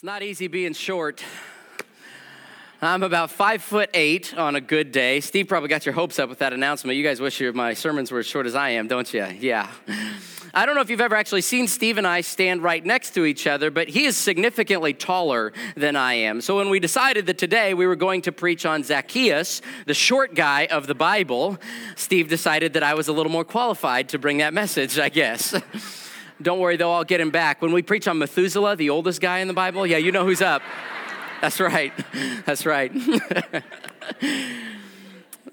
It's not easy being short. I'm about five foot eight on a good day. Steve probably got your hopes up with that announcement. You guys wish your, my sermons were as short as I am, don't you? Yeah. I don't know if you've ever actually seen Steve and I stand right next to each other, but he is significantly taller than I am. So when we decided that today we were going to preach on Zacchaeus, the short guy of the Bible, Steve decided that I was a little more qualified to bring that message, I guess. Don't worry, though, I'll get him back. When we preach on Methuselah, the oldest guy in the Bible, yeah, you know who's up. That's right. That's right.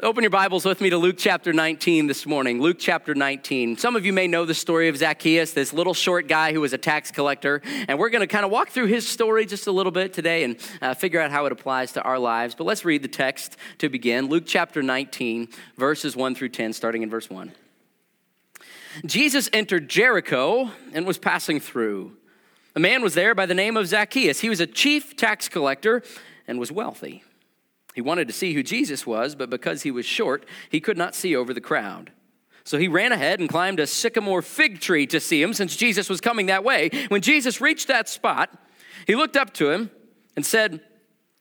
Open your Bibles with me to Luke chapter 19 this morning. Luke chapter 19. Some of you may know the story of Zacchaeus, this little short guy who was a tax collector. And we're going to kind of walk through his story just a little bit today and uh, figure out how it applies to our lives. But let's read the text to begin. Luke chapter 19, verses 1 through 10, starting in verse 1. Jesus entered Jericho and was passing through. A man was there by the name of Zacchaeus. He was a chief tax collector and was wealthy. He wanted to see who Jesus was, but because he was short, he could not see over the crowd. So he ran ahead and climbed a sycamore fig tree to see him, since Jesus was coming that way. When Jesus reached that spot, he looked up to him and said,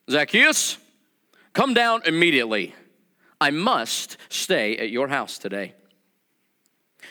Zacchaeus, come down immediately. I must stay at your house today.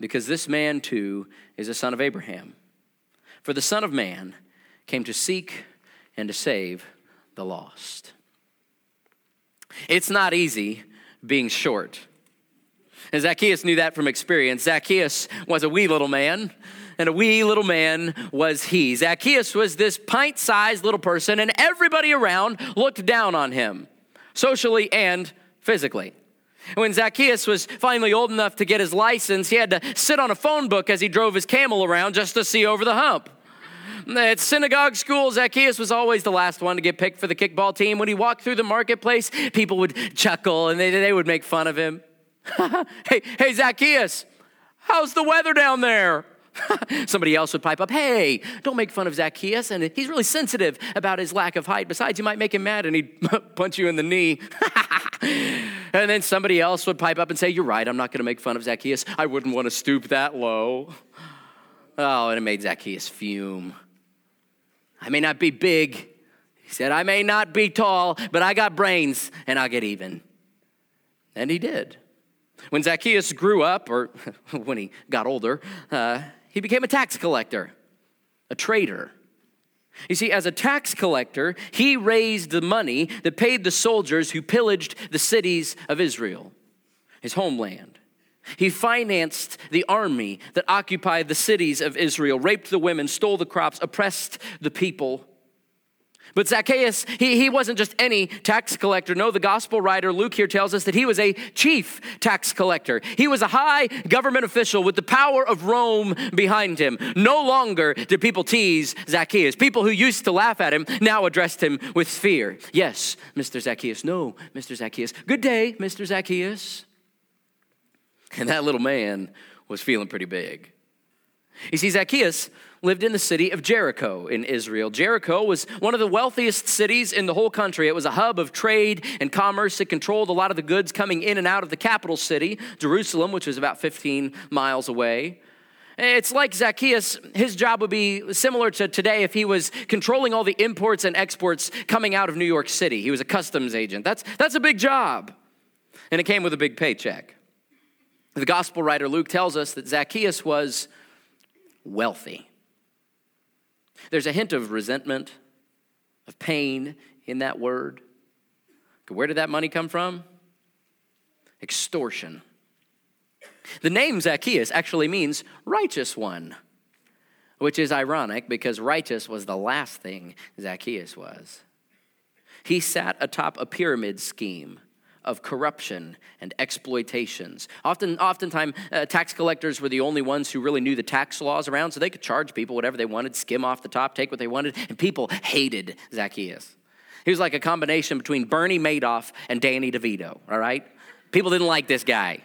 because this man too is a son of Abraham. For the Son of Man came to seek and to save the lost. It's not easy being short. And Zacchaeus knew that from experience. Zacchaeus was a wee little man, and a wee little man was he. Zacchaeus was this pint sized little person, and everybody around looked down on him, socially and physically. When Zacchaeus was finally old enough to get his license, he had to sit on a phone book as he drove his camel around just to see over the hump. At synagogue school, Zacchaeus was always the last one to get picked for the kickball team. When he walked through the marketplace, people would chuckle and they, they would make fun of him. hey, hey, Zacchaeus, how's the weather down there? Somebody else would pipe up, hey, don't make fun of Zacchaeus. And he's really sensitive about his lack of height. Besides, you might make him mad and he'd punch you in the knee. And then somebody else would pipe up and say, You're right, I'm not going to make fun of Zacchaeus. I wouldn't want to stoop that low. Oh, and it made Zacchaeus fume. I may not be big. He said, I may not be tall, but I got brains and I'll get even. And he did. When Zacchaeus grew up, or when he got older, uh, he became a tax collector, a trader. You see, as a tax collector, he raised the money that paid the soldiers who pillaged the cities of Israel, his homeland. He financed the army that occupied the cities of Israel, raped the women, stole the crops, oppressed the people. But Zacchaeus, he, he wasn't just any tax collector. No, the gospel writer Luke here tells us that he was a chief tax collector. He was a high government official with the power of Rome behind him. No longer did people tease Zacchaeus. People who used to laugh at him now addressed him with fear. Yes, Mr. Zacchaeus. No, Mr. Zacchaeus. Good day, Mr. Zacchaeus. And that little man was feeling pretty big. You see, Zacchaeus lived in the city of Jericho in Israel. Jericho was one of the wealthiest cities in the whole country. It was a hub of trade and commerce. It controlled a lot of the goods coming in and out of the capital city, Jerusalem, which was about 15 miles away. It's like Zacchaeus, his job would be similar to today if he was controlling all the imports and exports coming out of New York City. He was a customs agent. That's, that's a big job. And it came with a big paycheck. The gospel writer Luke tells us that Zacchaeus was wealthy. There's a hint of resentment, of pain in that word. Where did that money come from? Extortion. The name Zacchaeus actually means righteous one, which is ironic because righteous was the last thing Zacchaeus was. He sat atop a pyramid scheme of corruption and exploitations. Often, oftentimes, uh, tax collectors were the only ones who really knew the tax laws around, so they could charge people whatever they wanted, skim off the top, take what they wanted, and people hated Zacchaeus. He was like a combination between Bernie Madoff and Danny DeVito, all right? People didn't like this guy.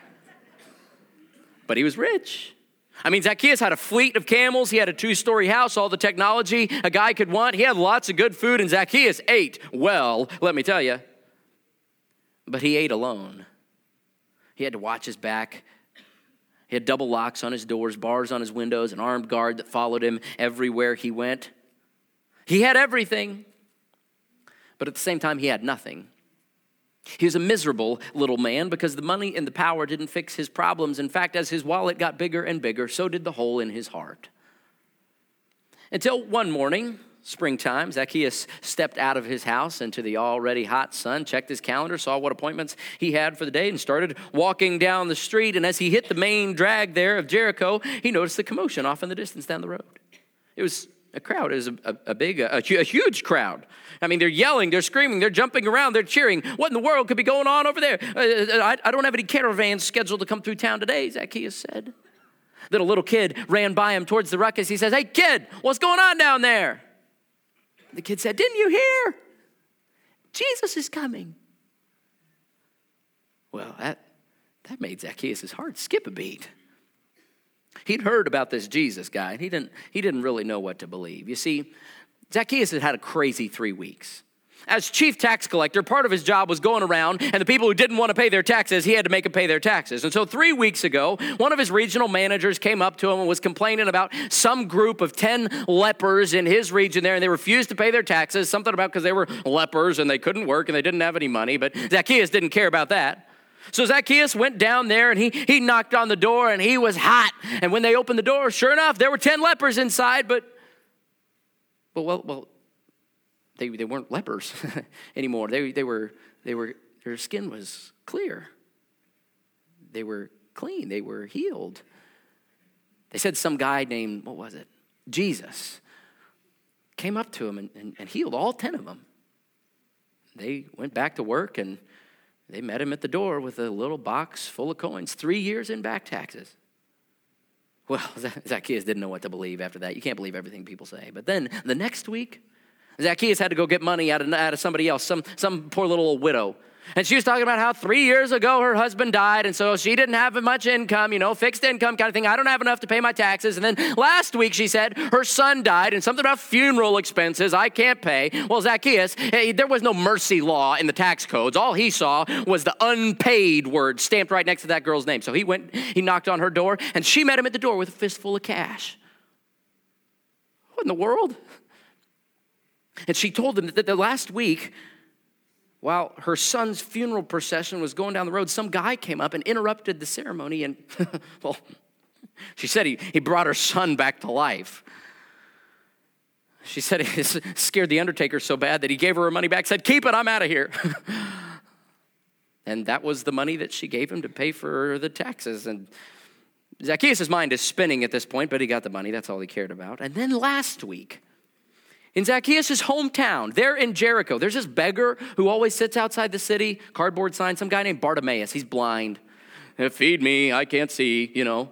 But he was rich. I mean, Zacchaeus had a fleet of camels. He had a two story house, all the technology a guy could want. He had lots of good food, and Zacchaeus ate well, let me tell you. But he ate alone. He had to watch his back. He had double locks on his doors, bars on his windows, an armed guard that followed him everywhere he went. He had everything, but at the same time, he had nothing. He was a miserable little man because the money and the power didn't fix his problems. In fact, as his wallet got bigger and bigger, so did the hole in his heart. Until one morning, springtime, Zacchaeus stepped out of his house into the already hot sun, checked his calendar, saw what appointments he had for the day, and started walking down the street. And as he hit the main drag there of Jericho, he noticed the commotion off in the distance down the road. It was a crowd. It was a, a, a big, a, a huge crowd. I mean, they're yelling, they're screaming, they're jumping around, they're cheering. What in the world could be going on over there? Uh, uh, I, I don't have any caravans scheduled to come through town today, Zacchaeus said. Then a little kid ran by him towards the ruckus. He says, Hey, kid, what's going on down there? The kid said, Didn't you hear? Jesus is coming. Well, that, that made Zacchaeus' heart skip a beat. He'd heard about this Jesus guy, and he didn't, he didn't really know what to believe. You see, Zacchaeus had had a crazy three weeks. As chief tax collector, part of his job was going around, and the people who didn't want to pay their taxes, he had to make them pay their taxes. And so, three weeks ago, one of his regional managers came up to him and was complaining about some group of 10 lepers in his region there, and they refused to pay their taxes. Something about because they were lepers and they couldn't work and they didn't have any money, but Zacchaeus didn't care about that. So Zacchaeus went down there and he, he knocked on the door and he was hot. And when they opened the door, sure enough, there were 10 lepers inside, but, but well, well, they, they weren't lepers anymore. They, they were, they were, their skin was clear. They were clean. They were healed. They said some guy named, what was it? Jesus came up to him and, and, and healed all 10 of them. They went back to work and they met him at the door with a little box full of coins, three years in back taxes. Well, Zacchaeus didn't know what to believe after that. You can't believe everything people say. But then the next week, Zacchaeus had to go get money out of, out of somebody else, some, some poor little widow. And she was talking about how three years ago her husband died, and so she didn't have much income, you know, fixed income kind of thing. I don't have enough to pay my taxes. And then last week she said her son died, and something about funeral expenses I can't pay. Well, Zacchaeus, hey, there was no mercy law in the tax codes. All he saw was the unpaid word stamped right next to that girl's name. So he went, he knocked on her door, and she met him at the door with a fistful of cash. What in the world? And she told them that the last week while her son's funeral procession was going down the road, some guy came up and interrupted the ceremony. And, well, she said he, he brought her son back to life. She said it scared the undertaker so bad that he gave her her money back, said, Keep it, I'm out of here. and that was the money that she gave him to pay for the taxes. And Zacchaeus' mind is spinning at this point, but he got the money. That's all he cared about. And then last week, in Zacchaeus' hometown, there in Jericho, there's this beggar who always sits outside the city, cardboard sign, some guy named Bartimaeus. He's blind. Feed me, I can't see, you know.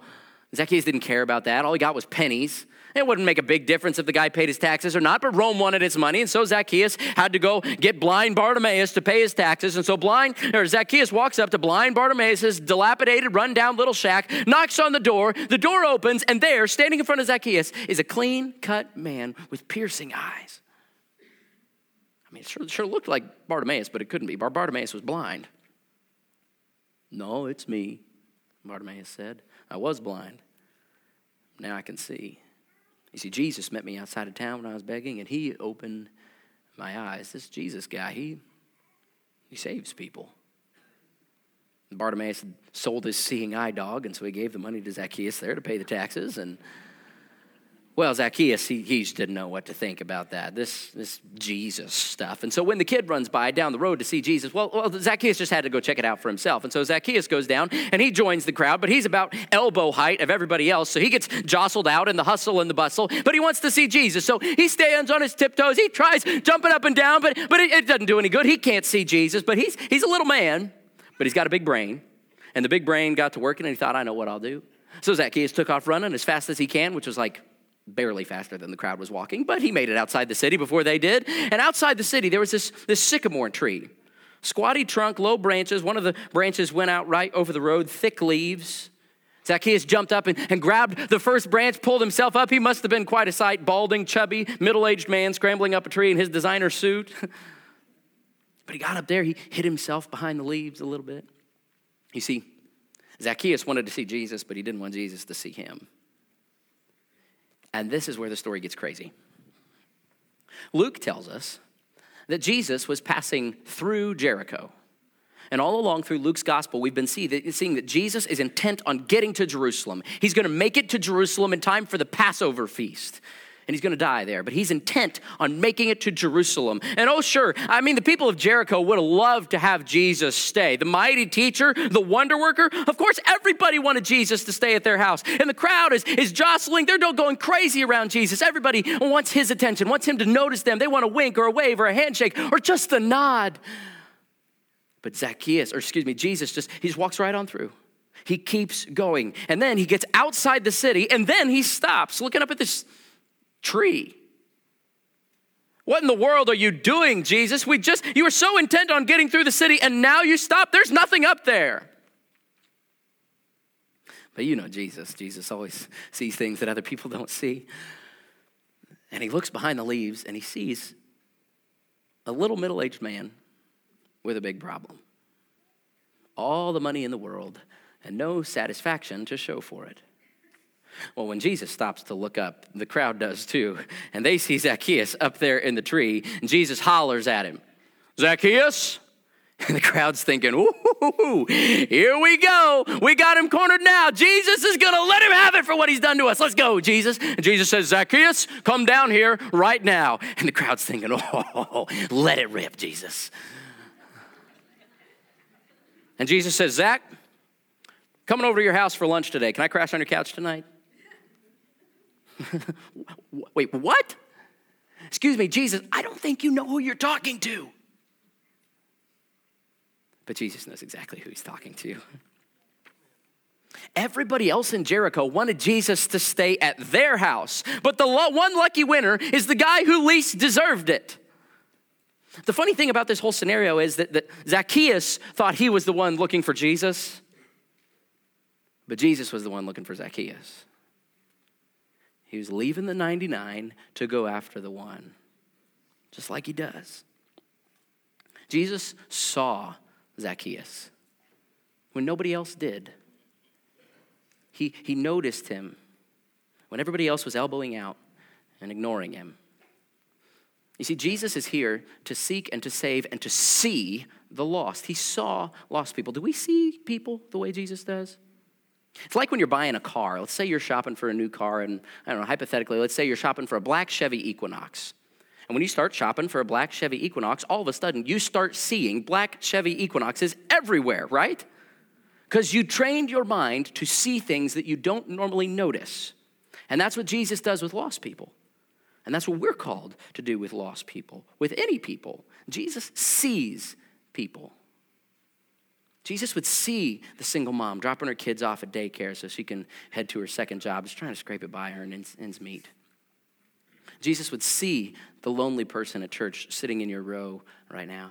Zacchaeus didn't care about that. All he got was pennies. It wouldn't make a big difference if the guy paid his taxes or not, but Rome wanted his money, and so Zacchaeus had to go get blind Bartimaeus to pay his taxes. And so blind or Zacchaeus walks up to blind Bartimaeus' dilapidated, run-down little shack, knocks on the door, the door opens, and there, standing in front of Zacchaeus, is a clean-cut man with piercing eyes. I mean, it sure, sure looked like Bartimaeus, but it couldn't be. Bartimaeus was blind. No, it's me, Bartimaeus said. I was blind. Now I can see. You see, Jesus met me outside of town when I was begging, and he opened my eyes. This Jesus guy, he, he saves people. Bartimaeus sold his seeing eye dog, and so he gave the money to Zacchaeus there to pay the taxes. And well, Zacchaeus, he, he just didn't know what to think about that, this, this Jesus stuff. And so when the kid runs by down the road to see Jesus, well, well, Zacchaeus just had to go check it out for himself. And so Zacchaeus goes down and he joins the crowd, but he's about elbow height of everybody else. So he gets jostled out in the hustle and the bustle, but he wants to see Jesus. So he stands on his tiptoes. He tries jumping up and down, but, but it, it doesn't do any good. He can't see Jesus, but he's, he's a little man, but he's got a big brain. And the big brain got to working and he thought, I know what I'll do. So Zacchaeus took off running as fast as he can, which was like barely faster than the crowd was walking, but he made it outside the city before they did. And outside the city, there was this, this sycamore tree. Squatty trunk, low branches. One of the branches went out right over the road, thick leaves. Zacchaeus jumped up and, and grabbed the first branch, pulled himself up. He must have been quite a sight balding, chubby, middle aged man scrambling up a tree in his designer suit. but he got up there, he hid himself behind the leaves a little bit. You see, Zacchaeus wanted to see Jesus, but he didn't want Jesus to see him. And this is where the story gets crazy. Luke tells us that Jesus was passing through Jericho. And all along through Luke's gospel, we've been seeing that Jesus is intent on getting to Jerusalem. He's going to make it to Jerusalem in time for the Passover feast and he's going to die there. But he's intent on making it to Jerusalem. And oh, sure, I mean, the people of Jericho would have loved to have Jesus stay. The mighty teacher, the wonder worker, of course, everybody wanted Jesus to stay at their house. And the crowd is, is jostling, they're going crazy around Jesus. Everybody wants his attention, wants him to notice them. They want a wink or a wave or a handshake or just a nod. But Zacchaeus, or excuse me, Jesus just, he just walks right on through. He keeps going. And then he gets outside the city and then he stops looking up at this tree. What in the world are you doing, Jesus? We just, you were so intent on getting through the city and now you stop. There's nothing up there. But you know Jesus. Jesus always sees things that other people don't see. And he looks behind the leaves and he sees a little middle aged man with a big problem. All the money in the world and no satisfaction to show for it. Well, when Jesus stops to look up, the crowd does too, and they see Zacchaeus up there in the tree, and Jesus hollers at him, Zacchaeus? And the crowd's thinking, ooh, here we go. We got him cornered now. Jesus is going to let him have it for what he's done to us. Let's go, Jesus. And Jesus says, Zacchaeus, come down here right now. And the crowd's thinking, oh, let it rip, Jesus. And Jesus says, Zach, coming over to your house for lunch today. Can I crash on your couch tonight? Wait, what? Excuse me, Jesus, I don't think you know who you're talking to. But Jesus knows exactly who he's talking to. Everybody else in Jericho wanted Jesus to stay at their house, but the one lucky winner is the guy who least deserved it. The funny thing about this whole scenario is that, that Zacchaeus thought he was the one looking for Jesus, but Jesus was the one looking for Zacchaeus. He was leaving the 99 to go after the one, just like he does. Jesus saw Zacchaeus when nobody else did. He, he noticed him when everybody else was elbowing out and ignoring him. You see, Jesus is here to seek and to save and to see the lost. He saw lost people. Do we see people the way Jesus does? It's like when you're buying a car. Let's say you're shopping for a new car, and I don't know, hypothetically, let's say you're shopping for a black Chevy Equinox. And when you start shopping for a black Chevy Equinox, all of a sudden you start seeing black Chevy Equinoxes everywhere, right? Because you trained your mind to see things that you don't normally notice. And that's what Jesus does with lost people. And that's what we're called to do with lost people, with any people. Jesus sees people. Jesus would see the single mom dropping her kids off at daycare so she can head to her second job, just trying to scrape it by her and ends, meet. Jesus would see the lonely person at church sitting in your row right now.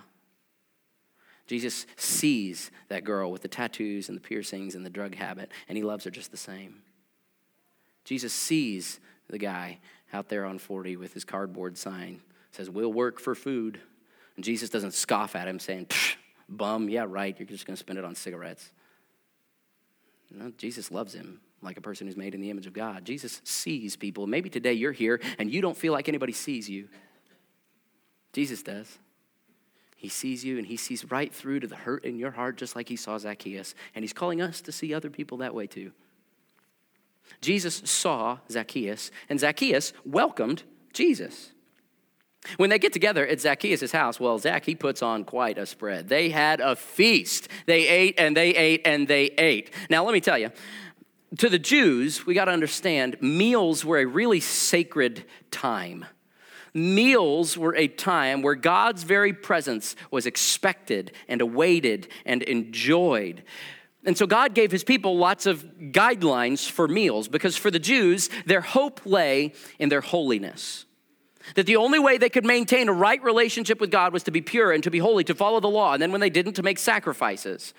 Jesus sees that girl with the tattoos and the piercings and the drug habit, and he loves her just the same. Jesus sees the guy out there on 40 with his cardboard sign, says, We'll work for food. And Jesus doesn't scoff at him, saying, bum, yeah, right, you're just going to spend it on cigarettes. No, Jesus loves him like a person who's made in the image of God. Jesus sees people. Maybe today you're here and you don't feel like anybody sees you. Jesus does. He sees you and he sees right through to the hurt in your heart, just like he saw Zacchaeus. And he's calling us to see other people that way too. Jesus saw Zacchaeus, and Zacchaeus welcomed Jesus. When they get together at Zacchaeus' house, well, Zach, he puts on quite a spread. They had a feast. They ate and they ate and they ate. Now, let me tell you, to the Jews, we got to understand meals were a really sacred time. Meals were a time where God's very presence was expected and awaited and enjoyed. And so God gave his people lots of guidelines for meals because for the Jews, their hope lay in their holiness. That the only way they could maintain a right relationship with God was to be pure and to be holy, to follow the law, and then when they didn't, to make sacrifices.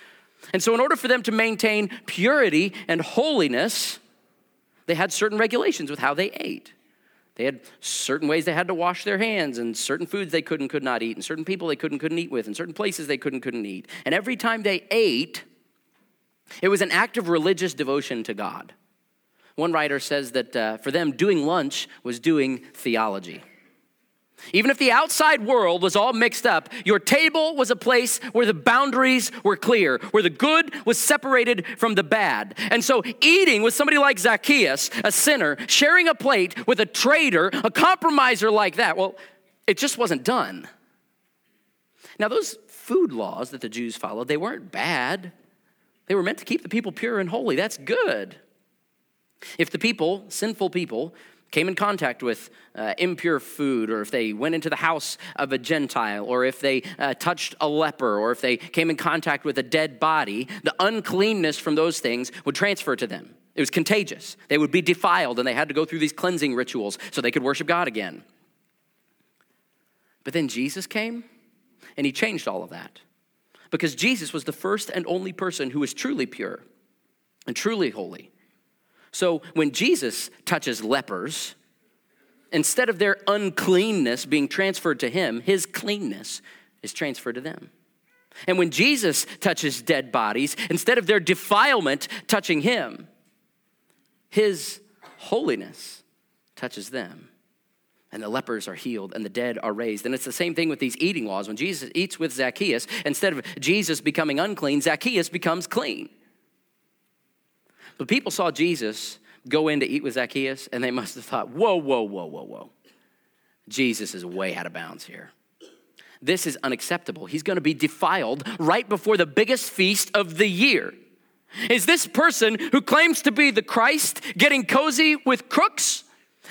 And so, in order for them to maintain purity and holiness, they had certain regulations with how they ate. They had certain ways they had to wash their hands, and certain foods they could and could not eat, and certain people they could and couldn't eat with, and certain places they could and couldn't eat. And every time they ate, it was an act of religious devotion to God. One writer says that uh, for them, doing lunch was doing theology. Even if the outside world was all mixed up, your table was a place where the boundaries were clear, where the good was separated from the bad. And so, eating with somebody like Zacchaeus, a sinner, sharing a plate with a traitor, a compromiser like that, well, it just wasn't done. Now, those food laws that the Jews followed, they weren't bad. They were meant to keep the people pure and holy. That's good. If the people, sinful people, came in contact with uh, impure food, or if they went into the house of a Gentile, or if they uh, touched a leper, or if they came in contact with a dead body, the uncleanness from those things would transfer to them. It was contagious. They would be defiled, and they had to go through these cleansing rituals so they could worship God again. But then Jesus came, and he changed all of that because Jesus was the first and only person who was truly pure and truly holy. So when Jesus touches lepers, instead of their uncleanness being transferred to him, his cleanness is transferred to them. And when Jesus touches dead bodies, instead of their defilement touching him, his holiness touches them and the lepers are healed and the dead are raised. And it's the same thing with these eating laws. When Jesus eats with Zacchaeus, instead of Jesus becoming unclean, Zacchaeus becomes clean. But people saw Jesus go in to eat with Zacchaeus and they must have thought, whoa, whoa, whoa, whoa, whoa. Jesus is way out of bounds here. This is unacceptable. He's going to be defiled right before the biggest feast of the year. Is this person who claims to be the Christ getting cozy with crooks?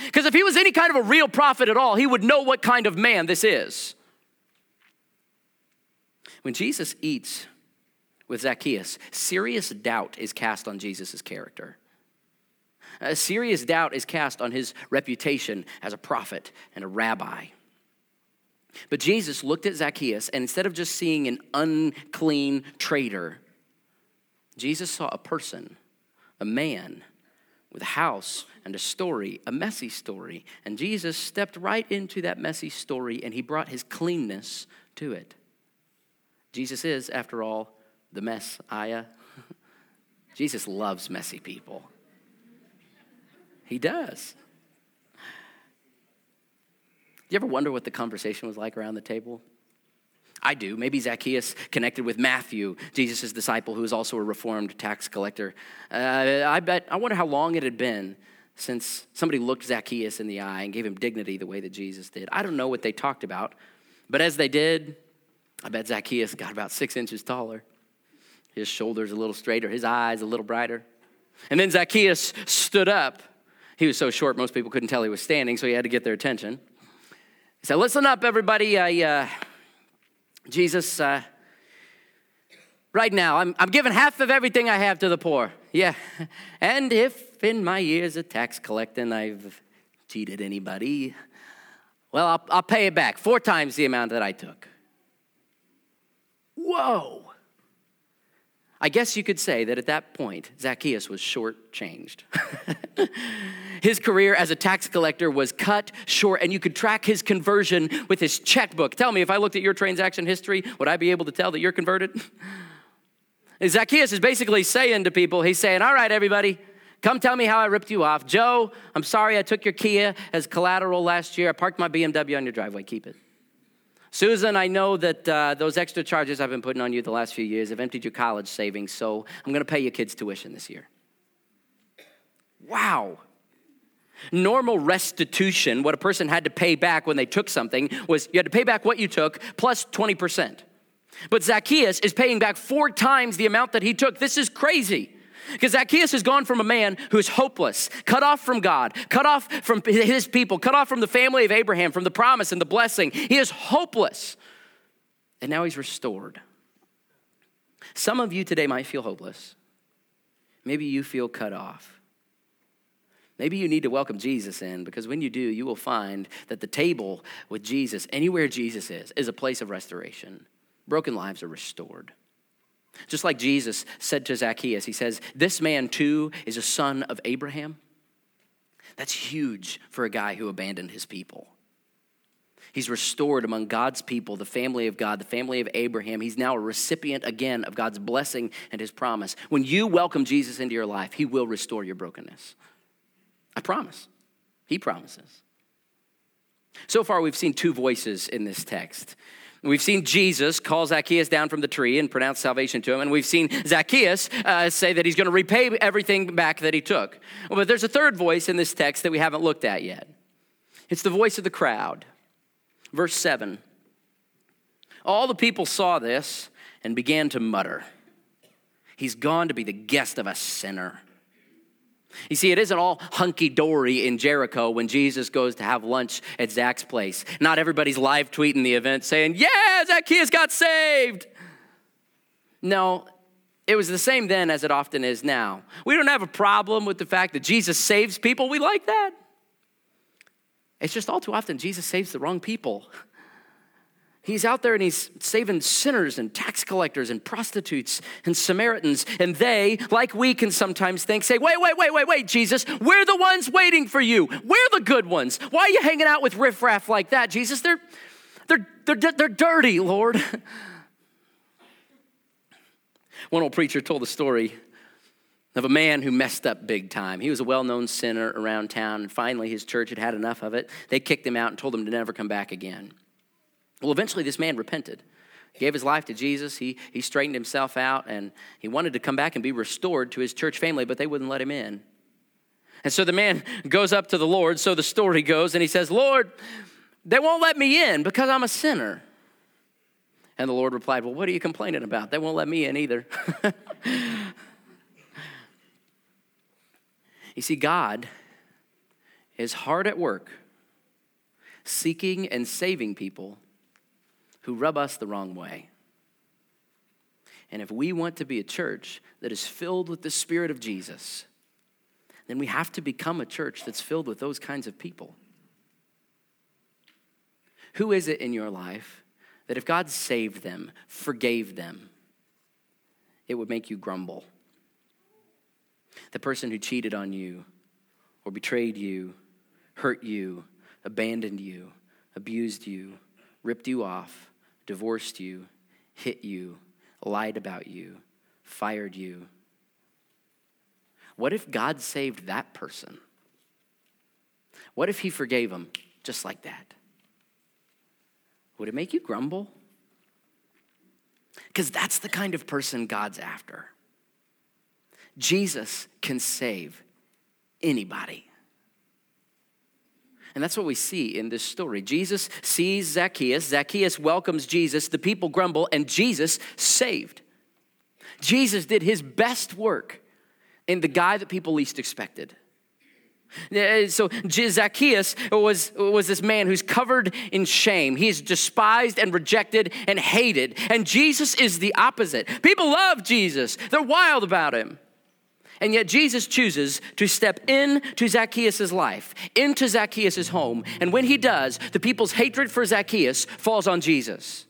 Because if he was any kind of a real prophet at all, he would know what kind of man this is. When Jesus eats with Zacchaeus, serious doubt is cast on Jesus' character. A serious doubt is cast on his reputation as a prophet and a rabbi. But Jesus looked at Zacchaeus, and instead of just seeing an unclean traitor, Jesus saw a person, a man with a house and a story, a messy story. And Jesus stepped right into that messy story and he brought his cleanness to it. Jesus is, after all, the Messiah. Jesus loves messy people. He does. Do you ever wonder what the conversation was like around the table? I do. Maybe Zacchaeus connected with Matthew, Jesus' disciple, who was also a reformed tax collector. Uh, I bet, I wonder how long it had been since somebody looked Zacchaeus in the eye and gave him dignity the way that Jesus did. I don't know what they talked about, but as they did, I bet Zacchaeus got about six inches taller. His shoulders a little straighter, his eyes a little brighter. And then Zacchaeus stood up. He was so short, most people couldn't tell he was standing, so he had to get their attention. He said, Listen up, everybody. I, uh, Jesus, uh, right now, I'm, I'm giving half of everything I have to the poor. Yeah. And if in my years of tax collecting I've cheated anybody, well, I'll, I'll pay it back four times the amount that I took. Whoa. I guess you could say that at that point, Zacchaeus was shortchanged. his career as a tax collector was cut short, and you could track his conversion with his checkbook. Tell me, if I looked at your transaction history, would I be able to tell that you're converted? Zacchaeus is basically saying to people, he's saying, All right, everybody, come tell me how I ripped you off. Joe, I'm sorry I took your Kia as collateral last year. I parked my BMW on your driveway. Keep it. Susan, I know that uh, those extra charges I've been putting on you the last few years have emptied your college savings, so I'm going to pay your kids' tuition this year. Wow. Normal restitution, what a person had to pay back when they took something, was you had to pay back what you took plus 20%. But Zacchaeus is paying back four times the amount that he took. This is crazy. Because Zacchaeus has gone from a man who is hopeless, cut off from God, cut off from his people, cut off from the family of Abraham, from the promise and the blessing. He is hopeless. And now he's restored. Some of you today might feel hopeless. Maybe you feel cut off. Maybe you need to welcome Jesus in because when you do, you will find that the table with Jesus, anywhere Jesus is, is a place of restoration. Broken lives are restored. Just like Jesus said to Zacchaeus, he says, This man too is a son of Abraham. That's huge for a guy who abandoned his people. He's restored among God's people, the family of God, the family of Abraham. He's now a recipient again of God's blessing and his promise. When you welcome Jesus into your life, he will restore your brokenness. I promise. He promises. So far, we've seen two voices in this text. We've seen Jesus call Zacchaeus down from the tree and pronounce salvation to him, and we've seen Zacchaeus uh, say that he's going to repay everything back that he took. But there's a third voice in this text that we haven't looked at yet. It's the voice of the crowd. Verse 7 All the people saw this and began to mutter, He's gone to be the guest of a sinner. You see, it isn't all hunky dory in Jericho when Jesus goes to have lunch at Zach's place. Not everybody's live tweeting the event saying, Yeah, Zacchaeus got saved. No, it was the same then as it often is now. We don't have a problem with the fact that Jesus saves people. We like that. It's just all too often Jesus saves the wrong people. He's out there and he's saving sinners and tax collectors and prostitutes and Samaritans. And they, like we can sometimes think, say, wait, wait, wait, wait, wait, Jesus, we're the ones waiting for you. We're the good ones. Why are you hanging out with riffraff like that, Jesus? They're, they're, they're, they're dirty, Lord. One old preacher told the story of a man who messed up big time. He was a well known sinner around town, and finally his church had had enough of it. They kicked him out and told him to never come back again. Well, eventually this man repented. Gave his life to Jesus. He, he straightened himself out, and he wanted to come back and be restored to his church family, but they wouldn't let him in. And so the man goes up to the Lord, so the story goes, and he says, Lord, they won't let me in because I'm a sinner. And the Lord replied, Well, what are you complaining about? They won't let me in either. You see, God is hard at work seeking and saving people who rub us the wrong way. And if we want to be a church that is filled with the Spirit of Jesus, then we have to become a church that's filled with those kinds of people. Who is it in your life that if God saved them, forgave them, it would make you grumble? the person who cheated on you or betrayed you, hurt you, abandoned you, abused you, ripped you off, divorced you, hit you, lied about you, fired you. What if God saved that person? What if He forgave them just like that? Would it make you grumble? Because that's the kind of person God's after. Jesus can save anybody. And that's what we see in this story. Jesus sees Zacchaeus, Zacchaeus welcomes Jesus, the people grumble, and Jesus saved. Jesus did his best work in the guy that people least expected. So Zacchaeus was, was this man who's covered in shame. He's despised and rejected and hated. And Jesus is the opposite. People love Jesus, they're wild about him. And yet Jesus chooses to step into Zacchaeus' life, into Zacchaeus' home. And when he does, the people's hatred for Zacchaeus falls on Jesus.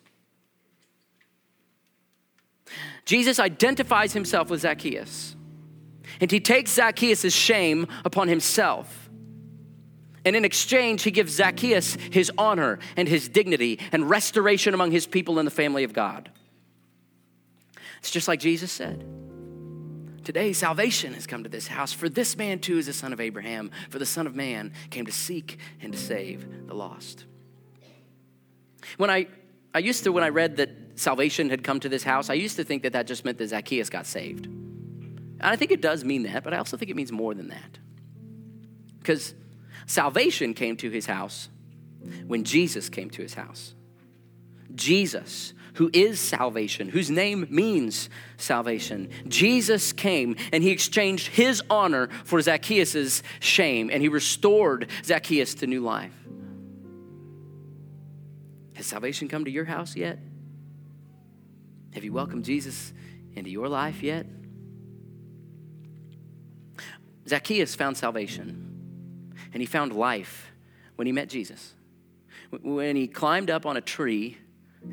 Jesus identifies himself with Zacchaeus. And he takes Zacchaeus' shame upon himself. And in exchange, he gives Zacchaeus his honor and his dignity and restoration among his people in the family of God. It's just like Jesus said. Today, salvation has come to this house, for this man too is a son of Abraham, for the Son of Man came to seek and to save the lost. When I, I used to, when I read that salvation had come to this house, I used to think that that just meant that Zacchaeus got saved. And I think it does mean that, but I also think it means more than that. Because salvation came to his house when Jesus came to his house. Jesus who is salvation, whose name means salvation. Jesus came and he exchanged his honor for Zacchaeus' shame and he restored Zacchaeus to new life. Has salvation come to your house yet? Have you welcomed Jesus into your life yet? Zacchaeus found salvation and he found life when he met Jesus. When he climbed up on a tree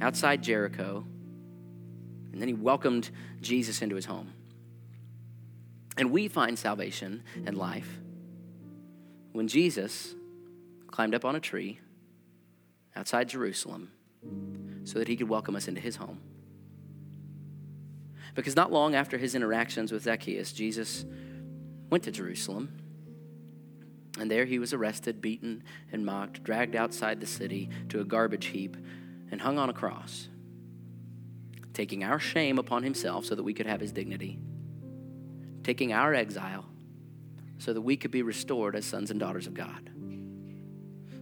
outside Jericho and then he welcomed Jesus into his home. And we find salvation and life when Jesus climbed up on a tree outside Jerusalem so that he could welcome us into his home. Because not long after his interactions with Zacchaeus, Jesus went to Jerusalem. And there he was arrested, beaten, and mocked, dragged outside the city to a garbage heap, and hung on a cross, taking our shame upon himself so that we could have his dignity, taking our exile so that we could be restored as sons and daughters of God.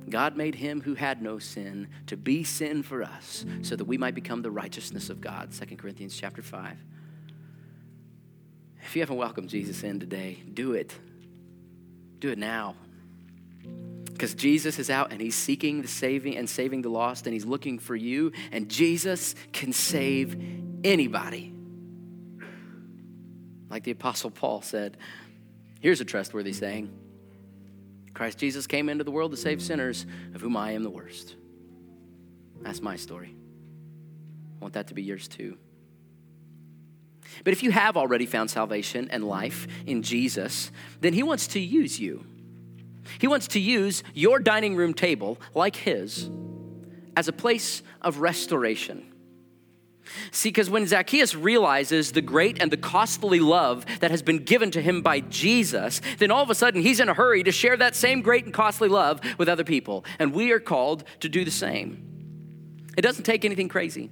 God made him who had no sin to be sin for us so that we might become the righteousness of God. 2 Corinthians chapter 5. If you haven't welcomed Jesus in today, do it. Do it now. Because Jesus is out and he's seeking the saving and saving the lost, and he's looking for you, and Jesus can save anybody. Like the Apostle Paul said, here's a trustworthy saying Christ Jesus came into the world to save sinners, of whom I am the worst. That's my story. I want that to be yours too. But if you have already found salvation and life in Jesus, then He wants to use you. He wants to use your dining room table, like His, as a place of restoration. See, because when Zacchaeus realizes the great and the costly love that has been given to him by Jesus, then all of a sudden he's in a hurry to share that same great and costly love with other people. And we are called to do the same. It doesn't take anything crazy,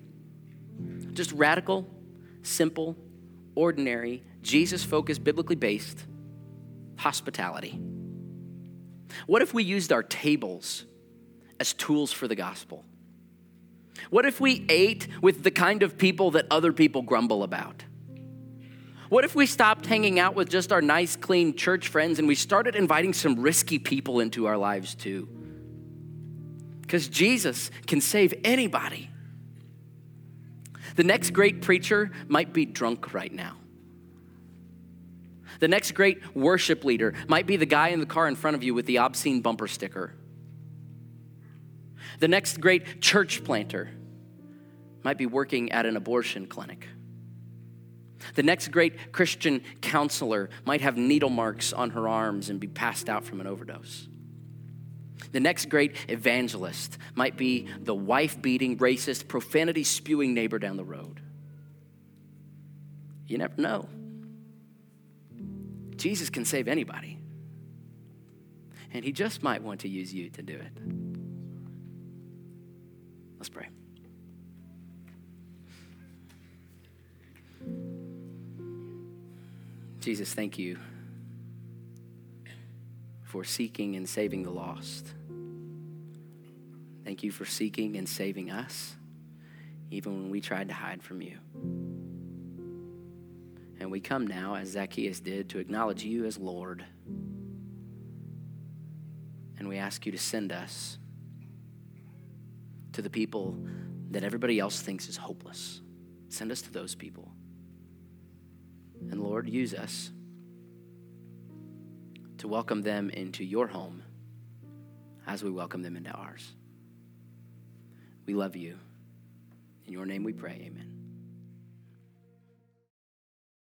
just radical, simple ordinary, Jesus focused, biblically based hospitality? What if we used our tables as tools for the gospel? What if we ate with the kind of people that other people grumble about? What if we stopped hanging out with just our nice, clean church friends and we started inviting some risky people into our lives too? Because Jesus can save anybody. The next great preacher might be drunk right now. The next great worship leader might be the guy in the car in front of you with the obscene bumper sticker. The next great church planter might be working at an abortion clinic. The next great Christian counselor might have needle marks on her arms and be passed out from an overdose. The next great evangelist might be the wife beating, racist, profanity spewing neighbor down the road. You never know. Jesus can save anybody. And he just might want to use you to do it. Let's pray. Jesus, thank you for seeking and saving the lost. Thank you for seeking and saving us, even when we tried to hide from you. And we come now, as Zacchaeus did, to acknowledge you as Lord. And we ask you to send us to the people that everybody else thinks is hopeless. Send us to those people. And Lord, use us to welcome them into your home as we welcome them into ours. We love you. In your name we pray, amen.